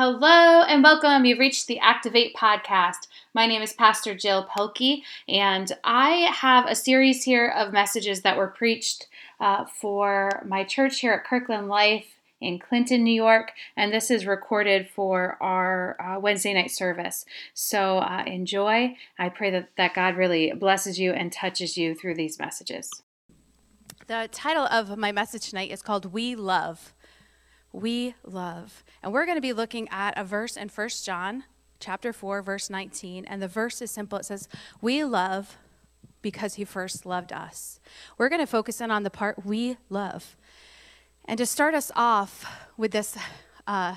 Hello and welcome. You've reached the Activate podcast. My name is Pastor Jill Pelkey, and I have a series here of messages that were preached uh, for my church here at Kirkland Life in Clinton, New York, and this is recorded for our uh, Wednesday night service. So uh, enjoy. I pray that, that God really blesses you and touches you through these messages. The title of my message tonight is called We Love. We Love. And we're going to be looking at a verse in 1 John chapter 4 verse 19 and the verse is simple. It says, "We love because he first loved us." We're going to focus in on the part we love. And to start us off with this uh,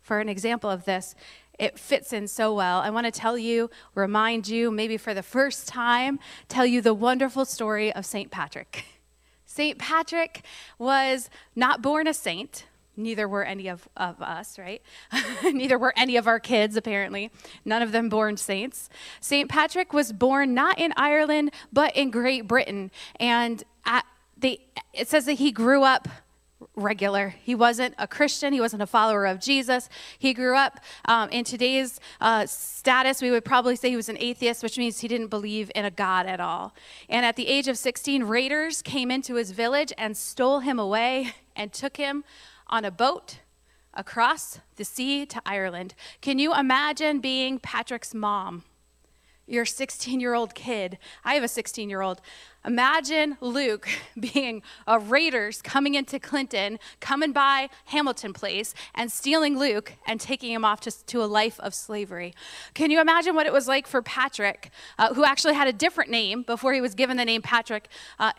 for an example of this, it fits in so well. I want to tell you, remind you, maybe for the first time, tell you the wonderful story of St. Patrick. St. Patrick was not born a saint, Neither were any of, of us, right? Neither were any of our kids, apparently. None of them born saints. St. Patrick was born not in Ireland, but in Great Britain. And the, it says that he grew up regular. He wasn't a Christian. He wasn't a follower of Jesus. He grew up um, in today's uh, status. We would probably say he was an atheist, which means he didn't believe in a God at all. And at the age of 16, raiders came into his village and stole him away and took him on a boat across the sea to Ireland. Can you imagine being Patrick's mom? Your 16 year old kid. I have a 16 year old. Imagine Luke being a raiders coming into Clinton, coming by Hamilton Place, and stealing Luke and taking him off to, to a life of slavery. Can you imagine what it was like for Patrick, uh, who actually had a different name before he was given the name Patrick? Uh,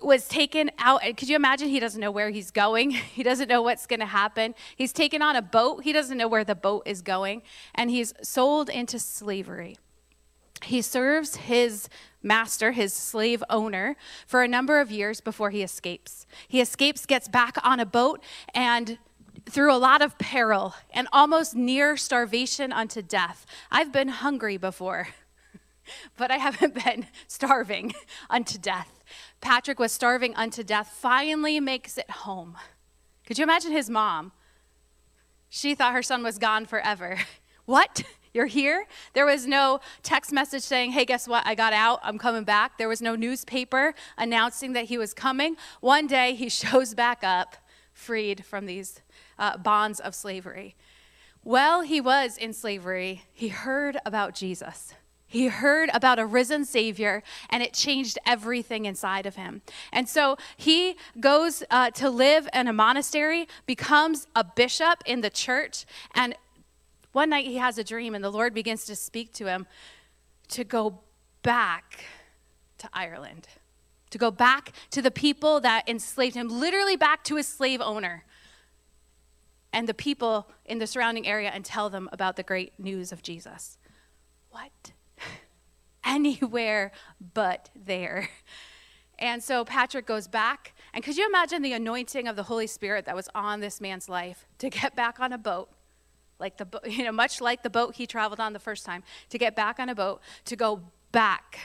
was taken out. Could you imagine? He doesn't know where he's going. He doesn't know what's going to happen. He's taken on a boat. He doesn't know where the boat is going. And he's sold into slavery. He serves his master, his slave owner, for a number of years before he escapes. He escapes, gets back on a boat, and through a lot of peril and almost near starvation unto death. I've been hungry before, but I haven't been starving unto death. Patrick was starving unto death, finally makes it home. Could you imagine his mom? She thought her son was gone forever. what? You're here? There was no text message saying, hey, guess what? I got out. I'm coming back. There was no newspaper announcing that he was coming. One day he shows back up, freed from these uh, bonds of slavery. While he was in slavery, he heard about Jesus. He heard about a risen Savior, and it changed everything inside of him. And so he goes uh, to live in a monastery, becomes a bishop in the church, and one night he has a dream, and the Lord begins to speak to him to go back to Ireland, to go back to the people that enslaved him, literally back to his slave owner and the people in the surrounding area, and tell them about the great news of Jesus. What? anywhere but there. And so Patrick goes back. And could you imagine the anointing of the Holy Spirit that was on this man's life to get back on a boat? Like the you know, much like the boat he traveled on the first time, to get back on a boat, to go back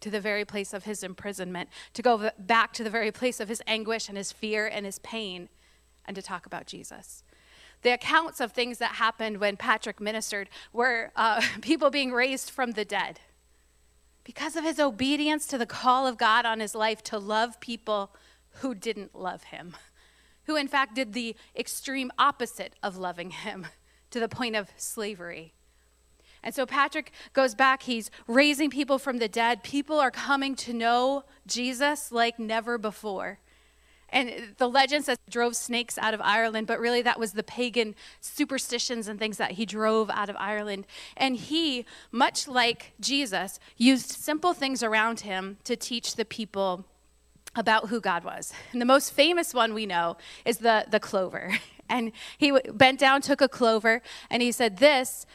to the very place of his imprisonment, to go back to the very place of his anguish and his fear and his pain, and to talk about Jesus. The accounts of things that happened when Patrick ministered were uh, people being raised from the dead because of his obedience to the call of God on his life to love people who didn't love him, who in fact did the extreme opposite of loving him to the point of slavery. And so Patrick goes back, he's raising people from the dead. People are coming to know Jesus like never before. And the legend says drove snakes out of Ireland, but really that was the pagan superstitions and things that he drove out of Ireland. And he, much like Jesus, used simple things around him to teach the people about who God was. And the most famous one we know is the, the clover. And he bent down, took a clover, and he said, This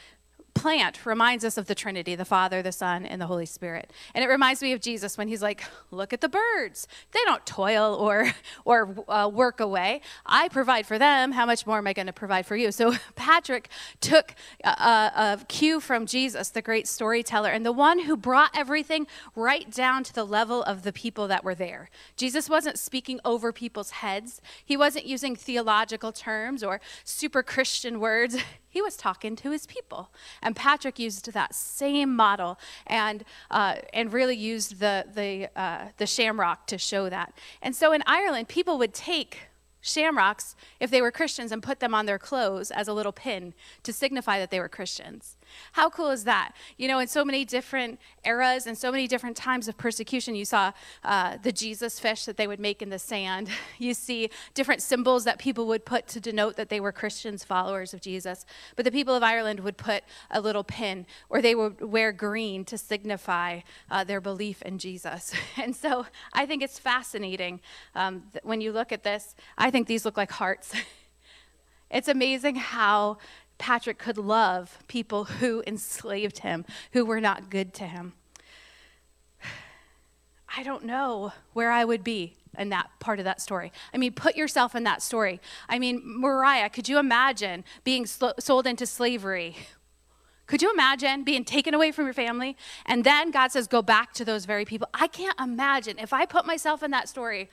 plant reminds us of the Trinity, the Father, the Son, and the Holy Spirit. And it reminds me of Jesus when he's like, "Look at the birds. They don't toil or or uh, work away. I provide for them. How much more am I going to provide for you?" So Patrick took a, a cue from Jesus, the great storyteller, and the one who brought everything right down to the level of the people that were there. Jesus wasn't speaking over people's heads. He wasn't using theological terms or super Christian words. He was talking to his people. And Patrick used that same model and, uh, and really used the, the, uh, the shamrock to show that. And so in Ireland, people would take shamrocks if they were Christians and put them on their clothes as a little pin to signify that they were Christians. How cool is that? You know, in so many different eras and so many different times of persecution, you saw uh, the Jesus fish that they would make in the sand. You see different symbols that people would put to denote that they were Christians, followers of Jesus. But the people of Ireland would put a little pin, or they would wear green to signify uh, their belief in Jesus. And so I think it's fascinating um, when you look at this. I think these look like hearts. it's amazing how Patrick could love people who enslaved him, who were not good to him. I don't know where I would be in that part of that story. I mean, put yourself in that story. I mean, Mariah, could you imagine being sl- sold into slavery? Could you imagine being taken away from your family? And then God says, go back to those very people. I can't imagine. If I put myself in that story,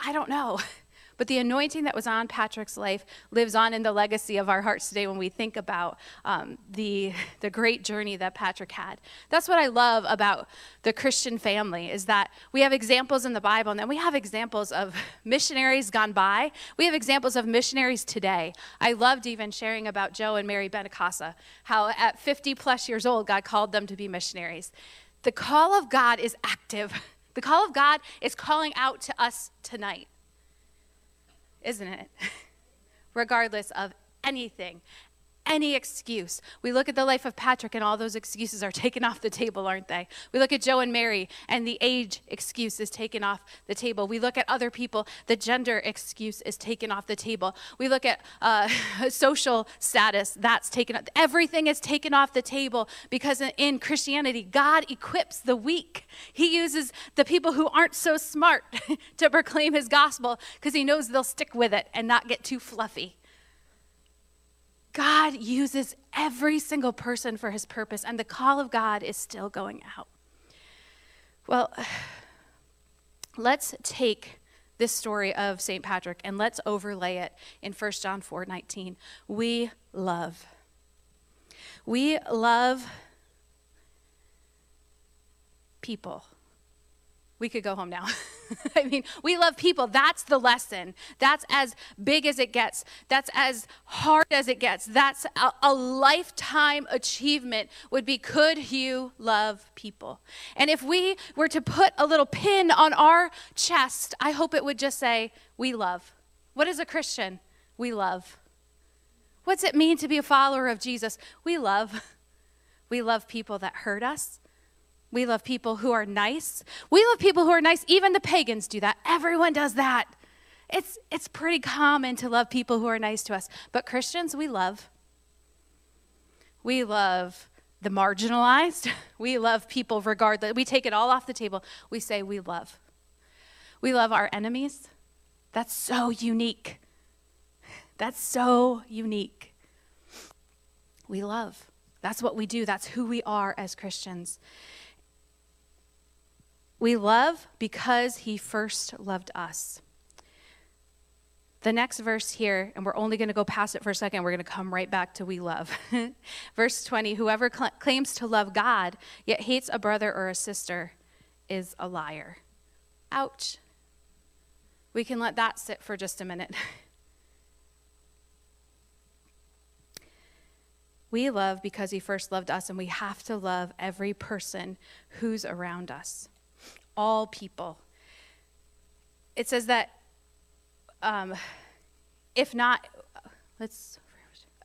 I don't know. But the anointing that was on Patrick's life lives on in the legacy of our hearts today when we think about um, the, the great journey that Patrick had. That's what I love about the Christian family is that we have examples in the Bible and then we have examples of missionaries gone by. We have examples of missionaries today. I loved even sharing about Joe and Mary Benacasa, how at 50 plus years old, God called them to be missionaries. The call of God is active. The call of God is calling out to us tonight isn't it? Regardless of anything any excuse. We look at the life of Patrick, and all those excuses are taken off the table, aren't they? We look at Joe and Mary, and the age excuse is taken off the table. We look at other people, the gender excuse is taken off the table. We look at uh, social status, that's taken off. Everything is taken off the table because in Christianity, God equips the weak. He uses the people who aren't so smart to proclaim his gospel because he knows they'll stick with it and not get too fluffy. God uses every single person for his purpose, and the call of God is still going out. Well, let's take this story of St. Patrick and let's overlay it in 1 John 4 19. We love. We love people. We could go home now. I mean, we love people. That's the lesson. That's as big as it gets. That's as hard as it gets. That's a, a, lifetime achievement would be could you love people? And if we were to put a little pin on our chest, I hope it would just say, we love. What is a Christian? We love. What's it mean to be a follower of Jesus? We love. We love people that hurt us. We love people who are nice. We love people who are nice. Even the pagans do that. Everyone does that. It's, it's pretty common to love people who are nice to us. But Christians, we love. We love the marginalized. We love people regardless. We take it all off the table. We say we love. We love our enemies. That's so unique. That's so unique. We love. That's what we do. That's who we are as Christians. We love because he first loved us. The next verse here, and we're only going to go past it for a second, we're going to come right back to we love. verse 20 Whoever cl- claims to love God, yet hates a brother or a sister, is a liar. Ouch. We can let that sit for just a minute. we love because he first loved us, and we have to love every person who's around us all people. It says that um, if not, let's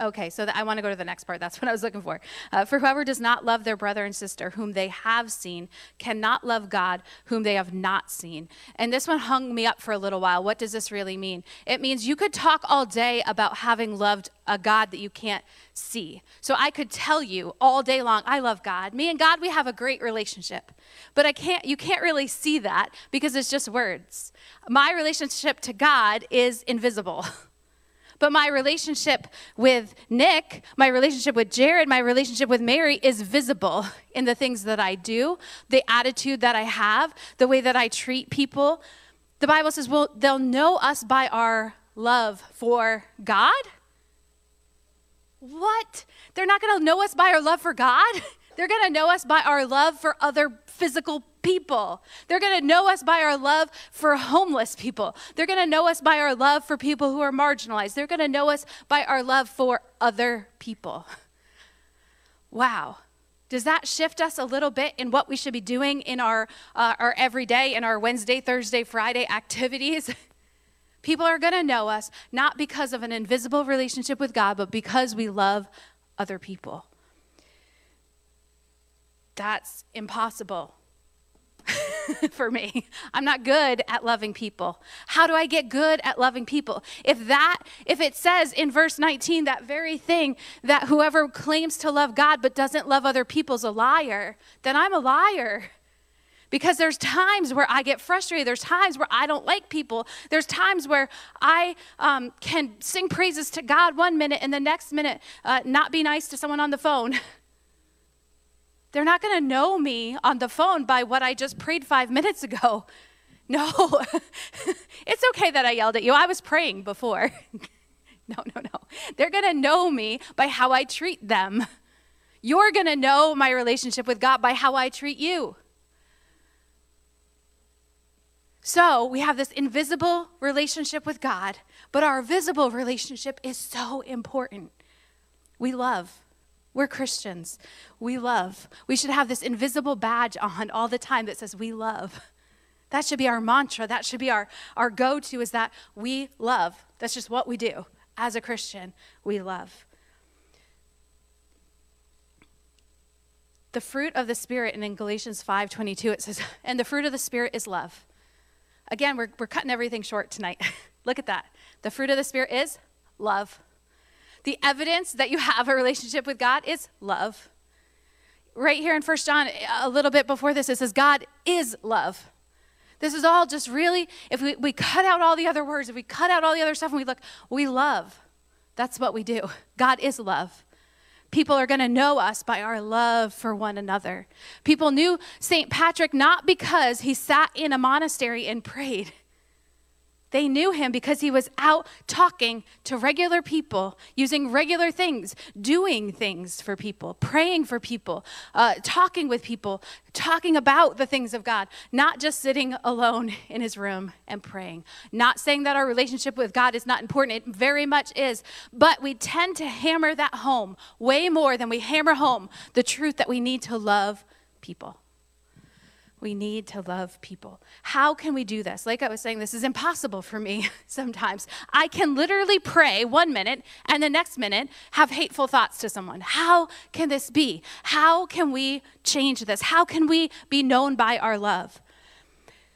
Okay, so I want to go to the next part. That's what I was looking for. Uh, for whoever does not love their brother and sister whom they have seen cannot love God whom they have not seen. And this one hung me up for a little while. What does this really mean? It means you could talk all day about having loved a God that you can't see. So I could tell you all day long, I love God. Me and God, we have a great relationship. But I can't you can't really see that because it's just words. My relationship to God is invisible. But my relationship with Nick, my relationship with Jared, my relationship with Mary is visible in the things that I do, the attitude that I have, the way that I treat people. The Bible says, well, they'll know us by our love for God. What? They're not going to know us by our love for God? They're going to know us by our love for other physical people. They're going to know us by our love for homeless people. They're going to know us by our love for people who are marginalized. They're going to know us by our love for other people. Wow. Does that shift us a little bit in what we should be doing in our, uh, our everyday, in our Wednesday, Thursday, Friday activities? People are going to know us not because of an invisible relationship with God, but because we love other people. That's impossible for me. I'm not good at loving people. How do I get good at loving people? If that if it says in verse 19 that very thing that whoever claims to love God but doesn't love other people is a liar, then I'm a liar. Because there's times where I get frustrated. There's times where I don't like people. There's times where I um, can sing praises to God one minute and the next minute uh, not be nice to someone on the phone. They're not going to know me on the phone by what I just prayed five minutes ago. No, it's okay that I yelled at you. I was praying before. no, no, no. They're going to know me by how I treat them. You're going to know my relationship with God by how I treat you. So we have this invisible relationship with God, but our visible relationship is so important. We love. We're Christians. We love. We should have this invisible badge on all the time that says we love. That should be our mantra. That should be our, our go to is that we love. That's just what we do. As a Christian, we love. The fruit of the Spirit, and in Galatians 5 22, it says, and the fruit of the Spirit is love. Again, we're, we're cutting everything short tonight. Look at that. The fruit of the Spirit is love. The evidence that you have a relationship with God is love. Right here in First John, a little bit before this, it says, God is love. This is all just really, if we, we cut out all the other words, if we cut out all the other stuff and we look, we love. That's what we do. God is love. People are going to know us by our love for one another. People knew St. Patrick not because he sat in a monastery and prayed. They knew him because he was out talking to regular people, using regular things, doing things for people, praying for people, uh, talking with people, talking about the things of God, not just sitting alone in his room and praying. Not saying that our relationship with God is not important, it very much is, but we tend to hammer that home way more than we hammer home the truth that we need to love people. We need to love people. How can we do this? Like I was saying, this is impossible for me sometimes. I can literally pray one minute and the next minute have hateful thoughts to someone. How can this be? How can we change this? How can we be known by our love?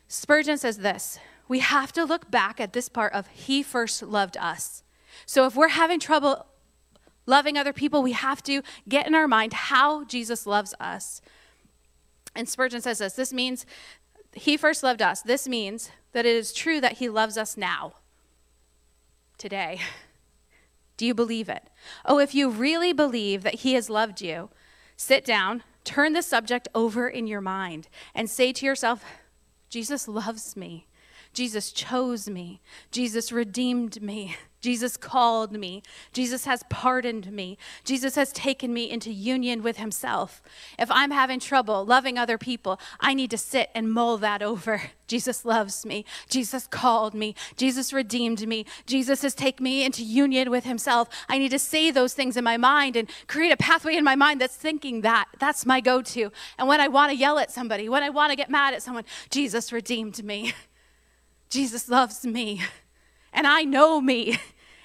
Spurgeon says this we have to look back at this part of He first loved us. So if we're having trouble loving other people, we have to get in our mind how Jesus loves us. And Spurgeon says this this means he first loved us. This means that it is true that he loves us now, today. Do you believe it? Oh, if you really believe that he has loved you, sit down, turn the subject over in your mind, and say to yourself, Jesus loves me. Jesus chose me. Jesus redeemed me. Jesus called me. Jesus has pardoned me. Jesus has taken me into union with himself. If I'm having trouble loving other people, I need to sit and mull that over. Jesus loves me. Jesus called me. Jesus redeemed me. Jesus has taken me into union with himself. I need to say those things in my mind and create a pathway in my mind that's thinking that. That's my go to. And when I want to yell at somebody, when I want to get mad at someone, Jesus redeemed me. Jesus loves me. And I know me.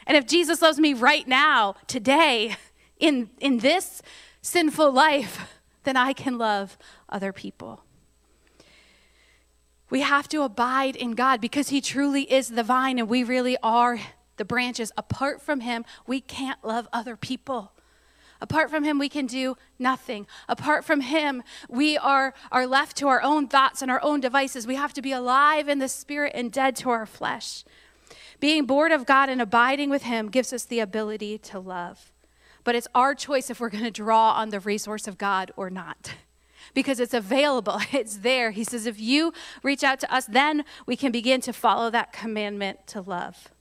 And if Jesus loves me right now, today, in, in this sinful life, then I can love other people. We have to abide in God because He truly is the vine and we really are the branches. Apart from Him, we can't love other people. Apart from Him, we can do nothing. Apart from Him, we are, are left to our own thoughts and our own devices. We have to be alive in the Spirit and dead to our flesh. Being bored of God and abiding with Him gives us the ability to love. But it's our choice if we're going to draw on the resource of God or not. Because it's available, it's there. He says, if you reach out to us, then we can begin to follow that commandment to love.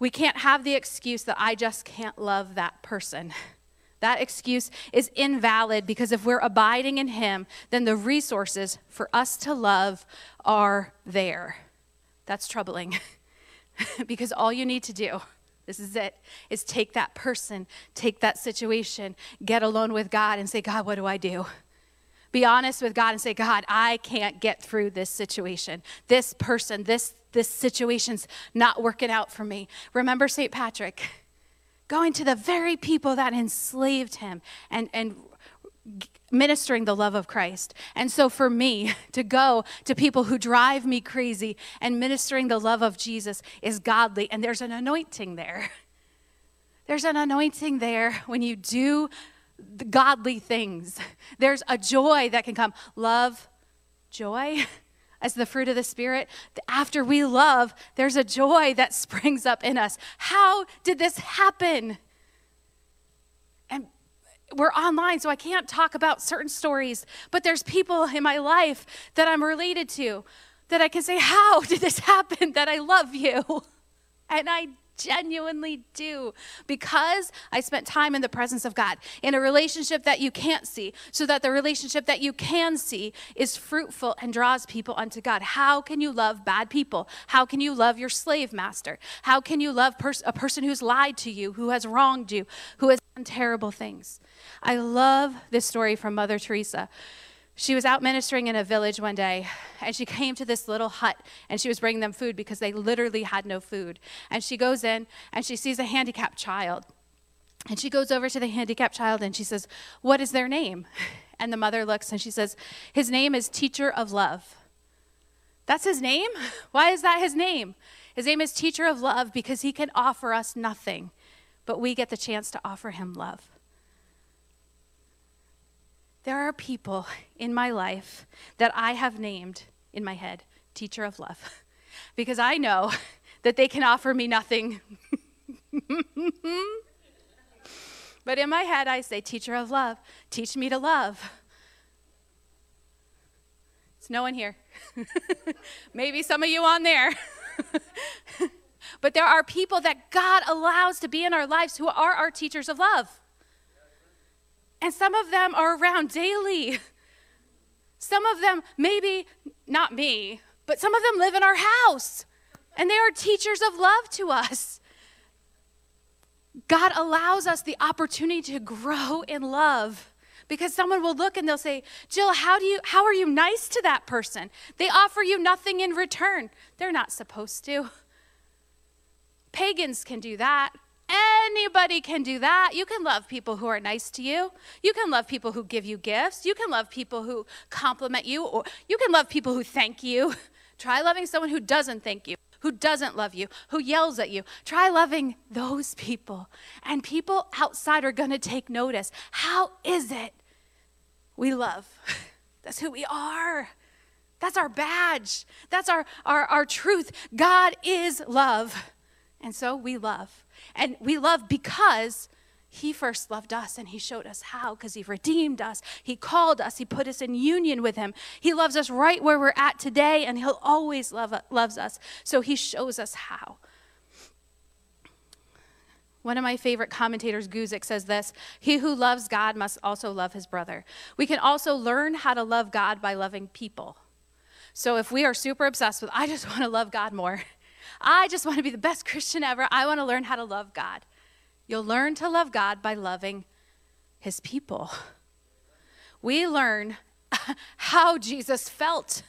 We can't have the excuse that I just can't love that person. That excuse is invalid because if we're abiding in Him, then the resources for us to love are there. That's troubling because all you need to do, this is it, is take that person, take that situation, get alone with God and say, God, what do I do? Be honest with God and say, God, I can't get through this situation. This person, this, this situation's not working out for me. Remember St. Patrick going to the very people that enslaved him and, and ministering the love of Christ. And so for me to go to people who drive me crazy and ministering the love of Jesus is godly. And there's an anointing there. There's an anointing there when you do godly things. There's a joy that can come. Love, joy as the fruit of the Spirit. After we love, there's a joy that springs up in us. How did this happen? And we're online, so I can't talk about certain stories, but there's people in my life that I'm related to that I can say, How did this happen that I love you? And I genuinely do because I spent time in the presence of God in a relationship that you can't see, so that the relationship that you can see is fruitful and draws people unto God. How can you love bad people? How can you love your slave master? How can you love pers- a person who's lied to you, who has wronged you, who has done terrible things? I love this story from Mother Teresa. She was out ministering in a village one day, and she came to this little hut, and she was bringing them food because they literally had no food. And she goes in, and she sees a handicapped child. And she goes over to the handicapped child, and she says, What is their name? And the mother looks, and she says, His name is Teacher of Love. That's his name? Why is that his name? His name is Teacher of Love because he can offer us nothing, but we get the chance to offer him love. There are people in my life that I have named in my head teacher of love because I know that they can offer me nothing. but in my head, I say, Teacher of love, teach me to love. It's no one here. Maybe some of you on there. but there are people that God allows to be in our lives who are our teachers of love. And some of them are around daily. Some of them, maybe not me, but some of them live in our house. And they are teachers of love to us. God allows us the opportunity to grow in love because someone will look and they'll say, "Jill, how do you how are you nice to that person? They offer you nothing in return. They're not supposed to." Pagans can do that. Anybody can do that. You can love people who are nice to you. You can love people who give you gifts. You can love people who compliment you, or you can love people who thank you. Try loving someone who doesn't thank you, who doesn't love you, who yells at you. Try loving those people. And people outside are going to take notice. How is it we love? That's who we are. That's our badge. That's our, our, our truth. God is love. And so we love. And we love because he first loved us and he showed us how because he redeemed us. He called us. He put us in union with him. He loves us right where we're at today and he'll always love loves us. So he shows us how. One of my favorite commentators, Guzik, says this He who loves God must also love his brother. We can also learn how to love God by loving people. So if we are super obsessed with, I just want to love God more, I just want to be the best Christian ever. I want to learn how to love God. You'll learn to love God by loving his people. We learn how Jesus felt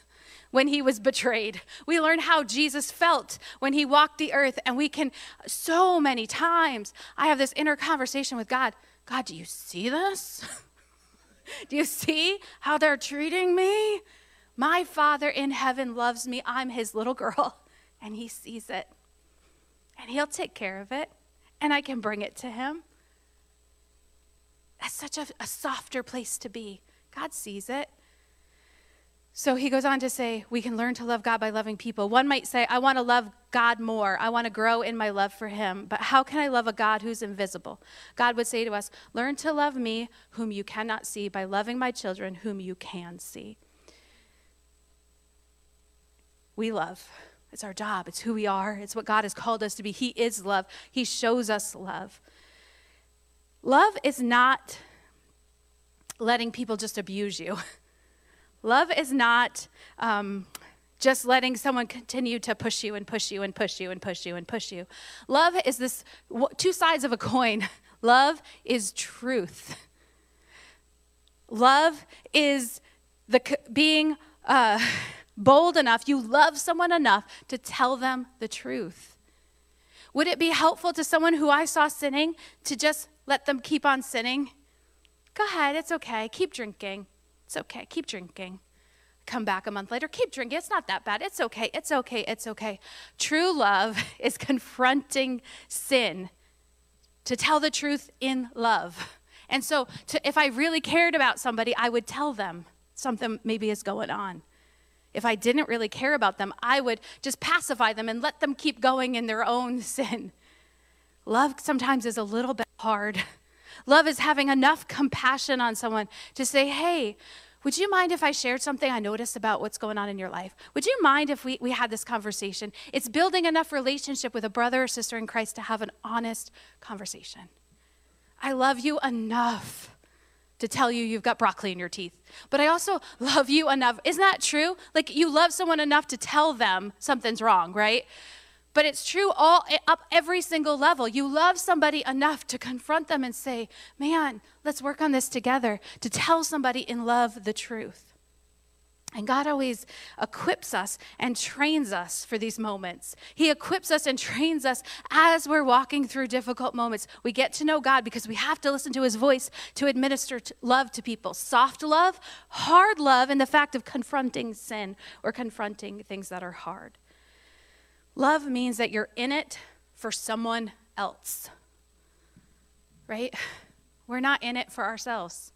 when he was betrayed. We learn how Jesus felt when he walked the earth. And we can, so many times, I have this inner conversation with God God, do you see this? do you see how they're treating me? My Father in heaven loves me. I'm his little girl and He sees it. And He'll take care of it, and I can bring it to Him. That's such a, a softer place to be. God sees it. So he goes on to say, we can learn to love God by loving people. One might say, I want to love God more. I want to grow in my love for him. But how can I love a God who's invisible? God would say to us, Learn to love me, whom you cannot see, by loving my children, whom you can see. We love. It's our job. It's who we are. It's what God has called us to be. He is love. He shows us love. Love is not letting people just abuse you. Love is not um, just letting someone continue to push you and push you and push you and push you and push you. Love is this two sides of a coin. Love is truth. Love is the being uh, bold enough, you love someone enough to tell them the truth. Would it be helpful to someone who I saw sinning to just let them keep on sinning? Go ahead, it's okay. Keep drinking. It's okay. Keep drinking. Come back a month later, keep drinking. It's not that bad. It's okay. It's okay. It's okay. True love is confronting sin to tell the truth in love. And so, to, if I really cared about somebody, I would tell them something maybe is going on. If I didn't really care about them, I would just pacify them and let them keep going in their own sin. Love sometimes is a little bit hard. Love is having enough compassion on someone to say, hey, would you mind if I shared something I noticed about what's going on in your life? Would you mind if we, we had this conversation? It's building enough relationship with a brother or sister in Christ to have an honest conversation. I love you enough to tell you you've got broccoli in your teeth. But I also love you enough. Isn't that true? Like you love someone enough to tell them something's wrong, right? But it's true all eh, up every single level. You love somebody enough to confront them and say, "Man, let's work on this together." To tell somebody in love the truth. And God always equips us and trains us for these moments. He equips us and trains us as we're walking through difficult moments. We get to know God because we have to listen to his voice to administer love to people. Soft love, hard love, and the fact of confronting sin or confronting things that are hard. Love means that you're in it for someone else, right? We're not in it for ourselves.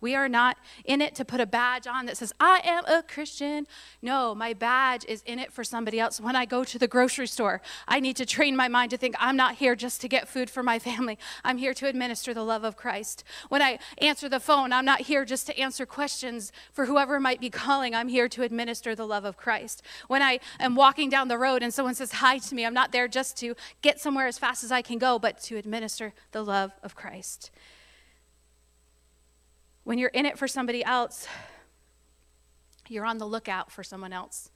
We are not in it to put a badge on that says, I am a Christian. No, my badge is in it for somebody else. When I go to the grocery store, I need to train my mind to think I'm not here just to get food for my family. I'm here to administer the love of Christ. When I answer the phone, I'm not here just to answer questions for whoever might be calling. I'm here to administer the love of Christ. When I am walking down the road and someone says hi to me, I'm not there just to get somewhere as fast as I can go, but to administer the love of Christ. When you're in it for somebody else, you're on the lookout for someone else.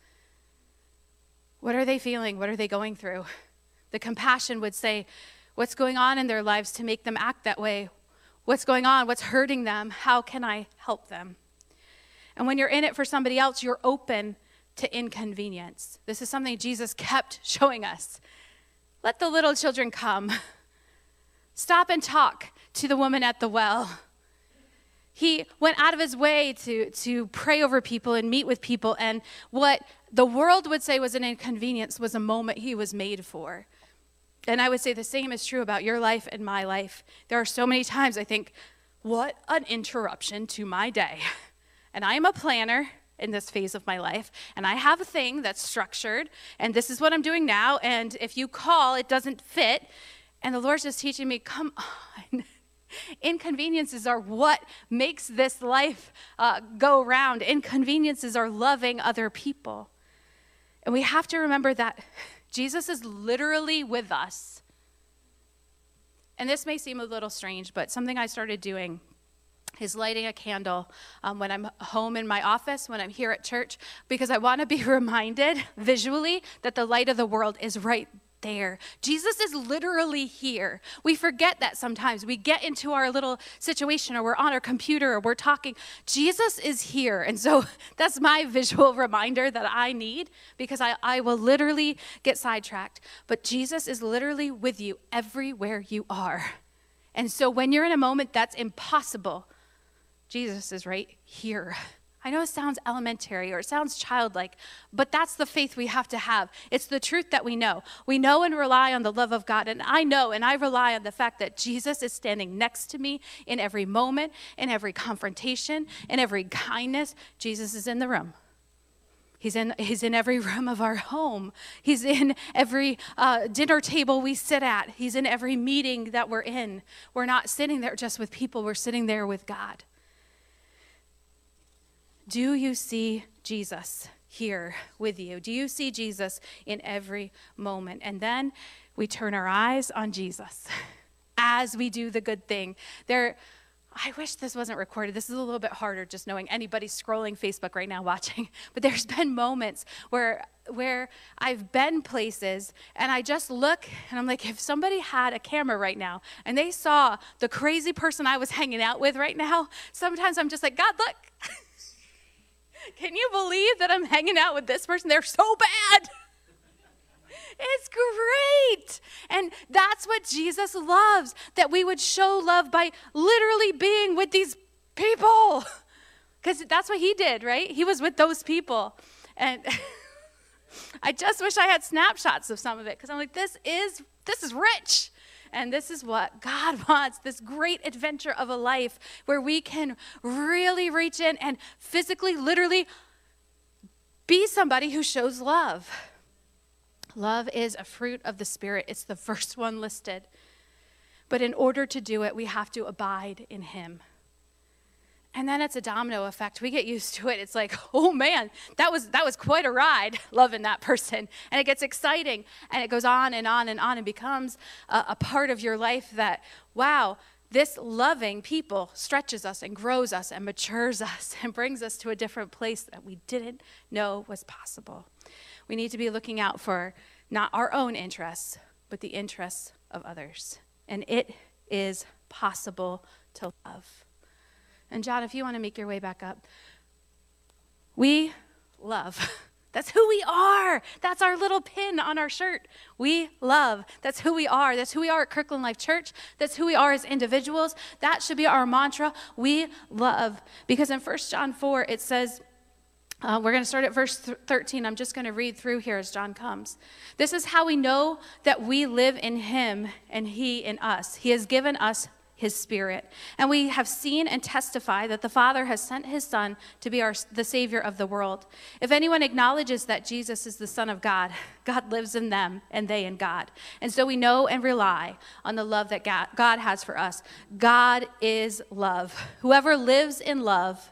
What are they feeling? What are they going through? The compassion would say, What's going on in their lives to make them act that way? What's going on? What's hurting them? How can I help them? And when you're in it for somebody else, you're open to inconvenience. This is something Jesus kept showing us. Let the little children come. Stop and talk to the woman at the well. He went out of his way to, to pray over people and meet with people. And what the world would say was an inconvenience was a moment he was made for. And I would say the same is true about your life and my life. There are so many times I think, what an interruption to my day. And I am a planner in this phase of my life, and I have a thing that's structured, and this is what I'm doing now. And if you call, it doesn't fit. And the Lord's just teaching me, come on. Inconveniences are what makes this life uh, go round. Inconveniences are loving other people. And we have to remember that Jesus is literally with us. And this may seem a little strange, but something I started doing is lighting a candle um, when I'm home in my office, when I'm here at church, because I want to be reminded visually that the light of the world is right there. Jesus is literally here. We forget that sometimes. We get into our little situation or we're on our computer or we're talking. Jesus is here. And so that's my visual reminder that I need because I, I will literally get sidetracked. But Jesus is literally with you everywhere you are. And so when you're in a moment that's impossible, Jesus is right here. I know it sounds elementary or it sounds childlike, but that's the faith we have to have. It's the truth that we know. We know and rely on the love of God. And I know and I rely on the fact that Jesus is standing next to me in every moment, in every confrontation, in every kindness. Jesus is in the room. He's in, he's in every room of our home. He's in every uh, dinner table we sit at. He's in every meeting that we're in. We're not sitting there just with people, we're sitting there with God. Do you see Jesus? here with you? Do you see Jesus in every moment? And then we turn our eyes on Jesus as we do the good thing. There I wish this wasn't recorded. This is a little bit harder just knowing anybody scrolling Facebook right now watching. But there's been moments where where I've been places and I just look and I'm like if somebody had a camera right now and they saw the crazy person I was hanging out with right now, sometimes I'm just like, "God, look. Can you believe that I'm hanging out with this person? They're so bad." It's great. And that's what Jesus loves that we would show love by literally being with these people. Because that's what he did, right? He was with those people. And I just wish I had snapshots of some of it because I'm like, this is this is rich. And this is what God wants this great adventure of a life where we can really reach in and physically, literally be somebody who shows love. Love is a fruit of the Spirit, it's the first one listed. But in order to do it, we have to abide in Him. And then it's a domino effect. We get used to it. It's like, oh man, that was that was quite a ride, loving that person. And it gets exciting, and it goes on and on and on, and becomes a, a part of your life that, wow, this loving people stretches us and grows us and matures us and brings us to a different place that we didn't know was possible. We need to be looking out for not our own interests, but the interests of others. And it is possible to love. And John, if you want to make your way back up, we love. That's who we are. That's our little pin on our shirt. We love. That's who we are. That's who we are at Kirkland Life Church. That's who we are as individuals. That should be our mantra. We love. Because in 1 John 4, it says, uh, we're going to start at verse 13. I'm just going to read through here as John comes. This is how we know that we live in him and he in us. He has given us his spirit. And we have seen and testify that the Father has sent his Son to be our, the Savior of the world. If anyone acknowledges that Jesus is the Son of God, God lives in them and they in God. And so we know and rely on the love that God has for us. God is love. Whoever lives in love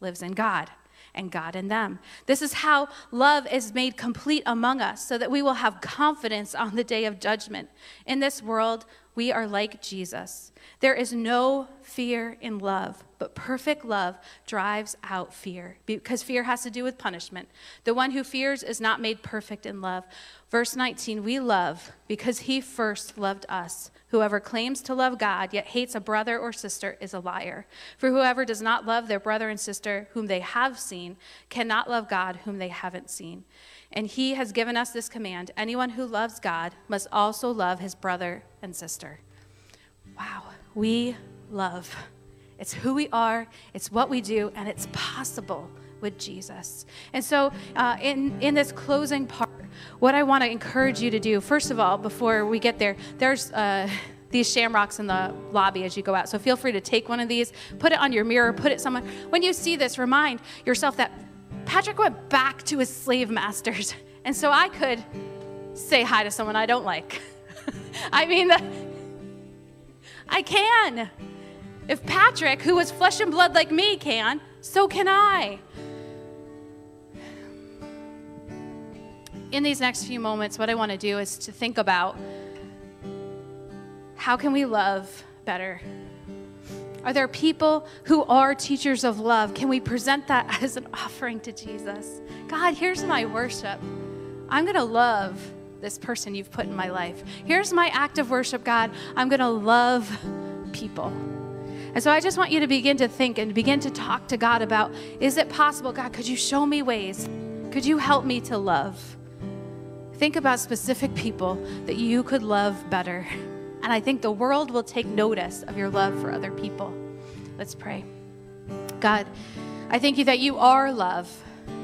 lives in God and God in them. This is how love is made complete among us so that we will have confidence on the day of judgment. In this world, we are like Jesus. There is no fear in love, but perfect love drives out fear because fear has to do with punishment. The one who fears is not made perfect in love. Verse 19, we love because he first loved us. Whoever claims to love God yet hates a brother or sister is a liar. For whoever does not love their brother and sister whom they have seen cannot love God whom they haven't seen. And he has given us this command anyone who loves God must also love his brother and sister. Wow, we love. It's who we are, it's what we do, and it's possible with Jesus. And so, uh, in, in this closing part, what I want to encourage you to do, first of all, before we get there, there's uh, these shamrocks in the lobby as you go out. So feel free to take one of these, put it on your mirror, put it somewhere. When you see this, remind yourself that Patrick went back to his slave masters. And so I could say hi to someone I don't like. I mean, I can. If Patrick, who was flesh and blood like me, can, so can I. in these next few moments, what I want to do is to think about how can we love better? Are there people who are teachers of love? Can we present that as an offering to Jesus? God, here's my worship. I'm going to love this person you've put in my life. Here's my act of worship, God. I'm going to love people. And so I just want you to begin to think and begin to talk to God about is it possible, God, could you show me ways? Could you help me to love? Think about specific people that you could love better. And I think the world will take notice of your love for other people. Let's pray. God, I thank you that you are love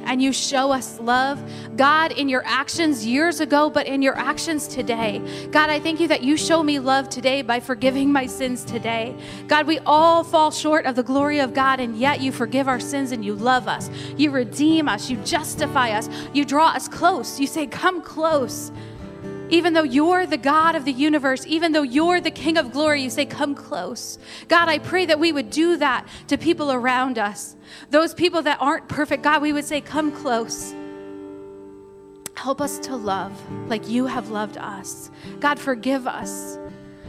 and you show us love, God, in your actions years ago, but in your actions today. God, I thank you that you show me love today by forgiving my sins today. God, we all fall short of the glory of God, and yet you forgive our sins and you love us. You redeem us, you justify us, you draw us close. You say, Come close. Even though you're the God of the universe, even though you're the King of glory, you say, Come close. God, I pray that we would do that to people around us. Those people that aren't perfect, God, we would say, Come close. Help us to love like you have loved us. God, forgive us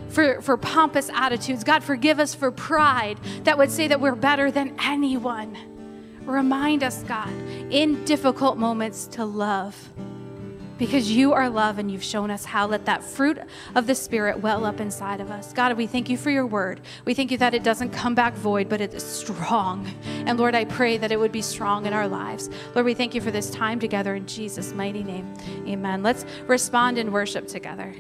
for, for pompous attitudes. God, forgive us for pride that would say that we're better than anyone. Remind us, God, in difficult moments to love because you are love and you've shown us how. Let that fruit of the Spirit well up inside of us. God, we thank you for your word. We thank you that it doesn't come back void, but it is strong. And Lord, I pray that it would be strong in our lives. Lord, we thank you for this time together in Jesus' mighty name. Amen. Let's respond in worship together.